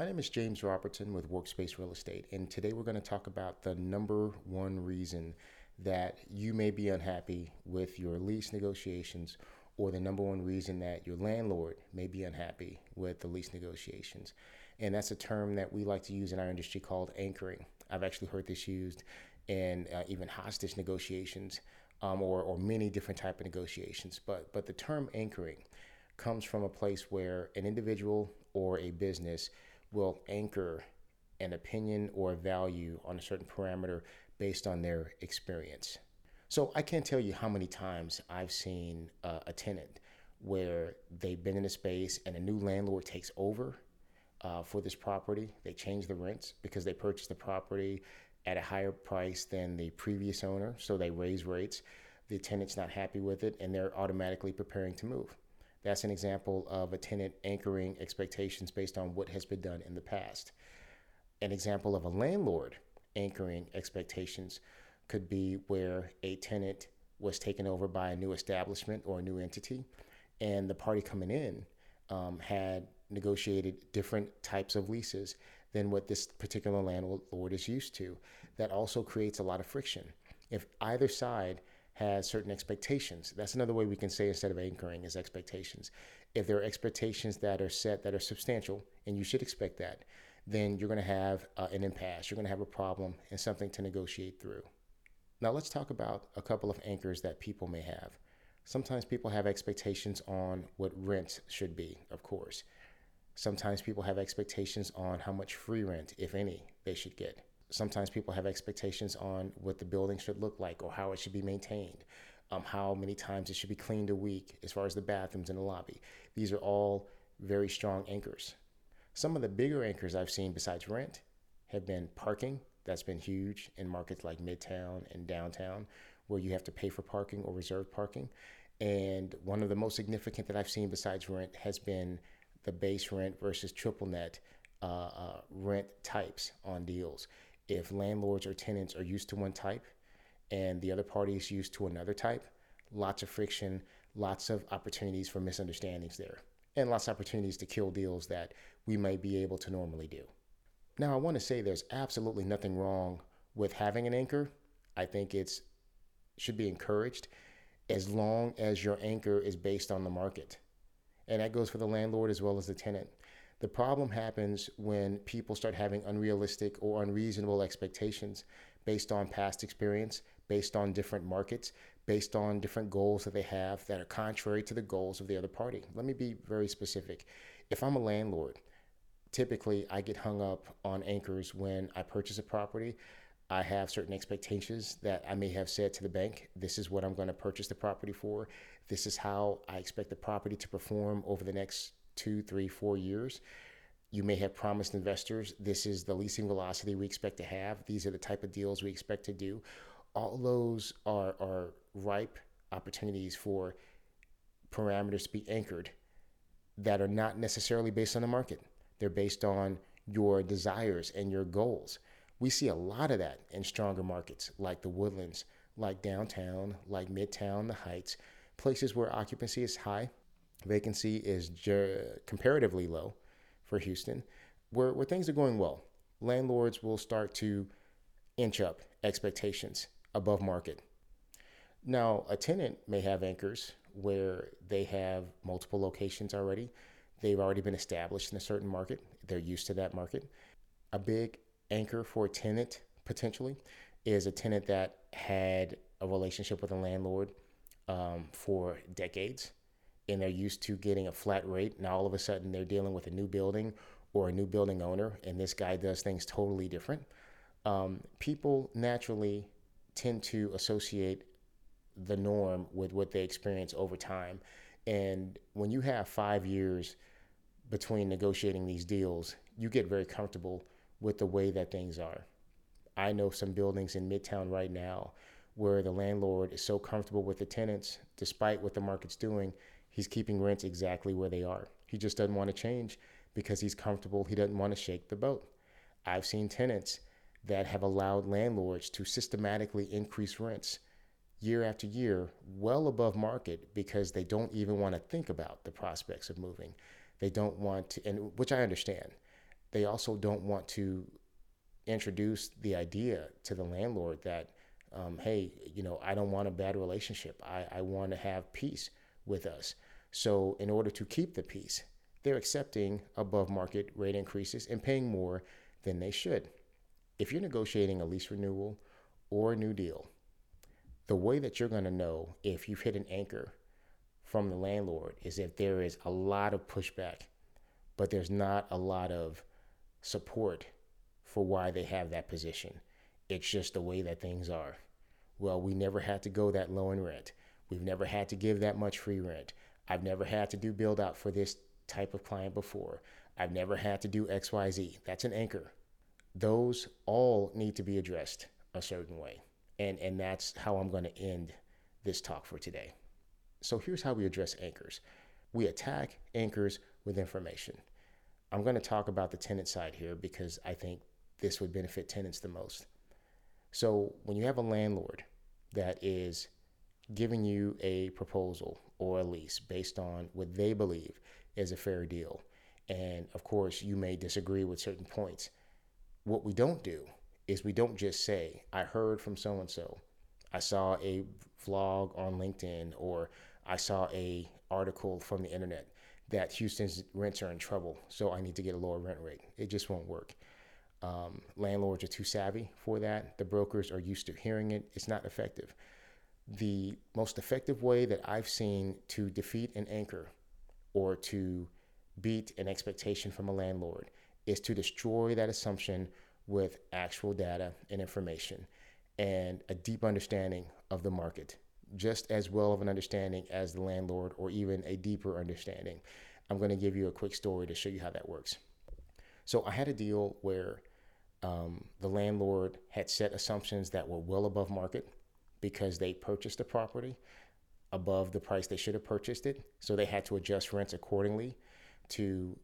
My name is James Robertson with Workspace Real Estate, and today we're going to talk about the number one reason that you may be unhappy with your lease negotiations, or the number one reason that your landlord may be unhappy with the lease negotiations. And that's a term that we like to use in our industry called anchoring. I've actually heard this used in uh, even hostage negotiations um, or, or many different type of negotiations. But, but the term anchoring comes from a place where an individual or a business will anchor an opinion or value on a certain parameter based on their experience. So I can't tell you how many times I've seen uh, a tenant where they've been in a space and a new landlord takes over uh, for this property. They change the rents because they purchased the property at a higher price than the previous owner. So they raise rates. The tenant's not happy with it and they're automatically preparing to move. That's an example of a tenant anchoring expectations based on what has been done in the past. An example of a landlord anchoring expectations could be where a tenant was taken over by a new establishment or a new entity, and the party coming in um, had negotiated different types of leases than what this particular landlord is used to. That also creates a lot of friction. If either side has certain expectations. That's another way we can say instead of anchoring is expectations. If there are expectations that are set that are substantial, and you should expect that, then you're going to have uh, an impasse. You're going to have a problem and something to negotiate through. Now, let's talk about a couple of anchors that people may have. Sometimes people have expectations on what rent should be, of course. Sometimes people have expectations on how much free rent, if any, they should get sometimes people have expectations on what the building should look like or how it should be maintained, um, how many times it should be cleaned a week, as far as the bathrooms in the lobby. These are all very strong anchors. Some of the bigger anchors I've seen besides rent have been parking. That's been huge in markets like Midtown and downtown, where you have to pay for parking or reserve parking. And one of the most significant that I've seen besides rent has been the base rent versus triple net uh, uh, rent types on deals if landlords or tenants are used to one type and the other party is used to another type, lots of friction, lots of opportunities for misunderstandings there, and lots of opportunities to kill deals that we might be able to normally do. Now, I want to say there's absolutely nothing wrong with having an anchor. I think it's should be encouraged as long as your anchor is based on the market. And that goes for the landlord as well as the tenant. The problem happens when people start having unrealistic or unreasonable expectations based on past experience, based on different markets, based on different goals that they have that are contrary to the goals of the other party. Let me be very specific. If I'm a landlord, typically I get hung up on anchors when I purchase a property. I have certain expectations that I may have said to the bank, this is what I'm going to purchase the property for. This is how I expect the property to perform over the next two, three, four years. You may have promised investors this is the leasing velocity we expect to have. These are the type of deals we expect to do. All those are, are ripe opportunities for parameters to be anchored that are not necessarily based on the market. They're based on your desires and your goals. We see a lot of that in stronger markets like the Woodlands, like downtown, like Midtown, the Heights, places where occupancy is high, Vacancy is comparatively low for Houston, where, where things are going well. Landlords will start to inch up expectations above market. Now, a tenant may have anchors where they have multiple locations already. They've already been established in a certain market, they're used to that market. A big anchor for a tenant potentially is a tenant that had a relationship with a landlord um, for decades and they're used to getting a flat rate. Now all of a sudden they're dealing with a new building or a new building owner, and this guy does things totally different. Um, people naturally tend to associate the norm with what they experience over time. And when you have five years between negotiating these deals, you get very comfortable with the way that things are. I know some buildings in Midtown right now where the landlord is so comfortable with the tenants, despite what the market's doing, he's keeping rents exactly where they are. He just doesn't want to change because he's comfortable. He doesn't want to shake the boat. I've seen tenants that have allowed landlords to systematically increase rents year after year well above market because they don't even want to think about the prospects of moving. They don't want to, and which I understand. they also don't want to introduce the idea to the landlord that, um, hey, you know, I don't want a bad relationship. I, I want to have peace with us. So, in order to keep the peace, they're accepting above market rate increases and paying more than they should. If you're negotiating a lease renewal or a new deal, the way that you're going to know if you've hit an anchor from the landlord is if there is a lot of pushback, but there's not a lot of support for why they have that position. It's just the way that things are. Well, we never had to go that low in rent. We've never had to give that much free rent. I've never had to do build out for this type of client before. I've never had to do XYZ. That's an anchor. Those all need to be addressed a certain way. And, and that's how I'm going to end this talk for today. So here's how we address anchors we attack anchors with information. I'm going to talk about the tenant side here because I think this would benefit tenants the most. So when you have a landlord that is giving you a proposal or a lease based on what they believe is a fair deal, and of course you may disagree with certain points, what we don't do is we don't just say, I heard from so and so. I saw a vlog on LinkedIn or I saw a article from the internet that Houston's rents are in trouble, so I need to get a lower rent rate. It just won't work. Um, landlords are too savvy for that. The brokers are used to hearing it. It's not effective. The most effective way that I've seen to defeat an anchor or to beat an expectation from a landlord is to destroy that assumption with actual data and information and a deep understanding of the market, just as well of an understanding as the landlord or even a deeper understanding. I'm going to give you a quick story to show you how that works. So I had a deal where um, the landlord had set assumptions that were well above market because they purchased the property above the price they should have purchased it. So they had to adjust rents accordingly to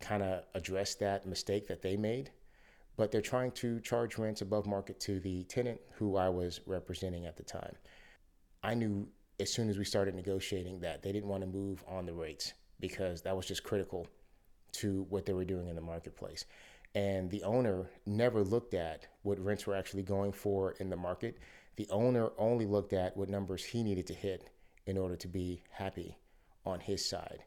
kind of address that mistake that they made. But they're trying to charge rents above market to the tenant who I was representing at the time. I knew as soon as we started negotiating that they didn't want to move on the rates because that was just critical to what they were doing in the marketplace. And the owner never looked at what rents were actually going for in the market. The owner only looked at what numbers he needed to hit in order to be happy on his side.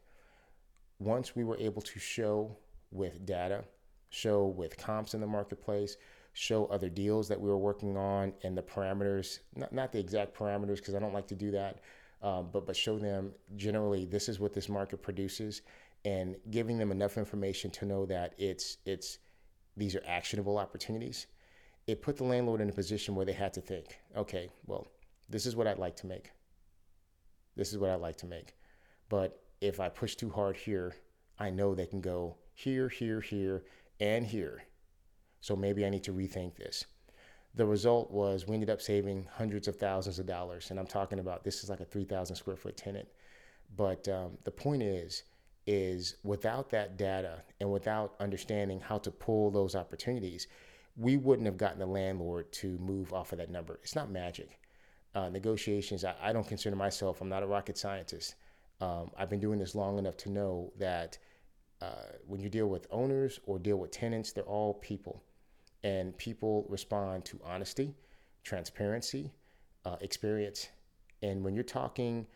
Once we were able to show with data, show with comps in the marketplace, show other deals that we were working on and the parameters, not, not the exact parameters, because I don't like to do that, um, but, but show them generally this is what this market produces and giving them enough information to know that it's, it's, these are actionable opportunities. It put the landlord in a position where they had to think, okay, well, this is what I'd like to make. This is what I'd like to make. But if I push too hard here, I know they can go here, here, here, and here. So maybe I need to rethink this. The result was we ended up saving hundreds of thousands of dollars. And I'm talking about this is like a 3,000 square foot tenant. But um, the point is, is without that data and without understanding how to pull those opportunities, we wouldn't have gotten the landlord to move off of that number. It's not magic. Uh, negotiations, I, I, don't consider myself, I'm not a rocket scientist. Um, I've been doing this long enough to know that uh, when you deal with owners or deal with tenants, they're all people. And people respond to honesty, transparency, uh, experience. And when you're talking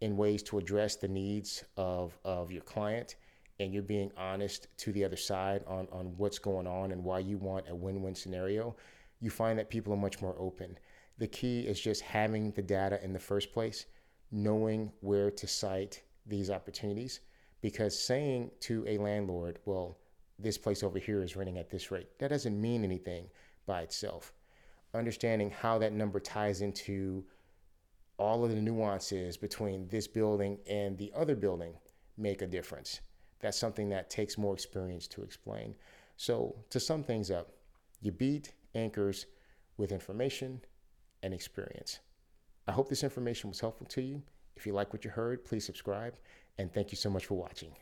in ways to address the needs of, of your client and you're being honest to the other side on, on what's going on and why you want a win win scenario, you find that people are much more open. The key is just having the data in the first place, knowing where to cite these opportunities. Because saying to a landlord, well, this place over here is renting at this rate, that doesn't mean anything by itself. Understanding how that number ties into all of the nuances between this building and the other building make a difference. That's something that takes more experience to explain. So, to sum things up, you beat anchors with information and experience. I hope this information was helpful to you. If you like what you heard, please subscribe, and thank you so much for watching.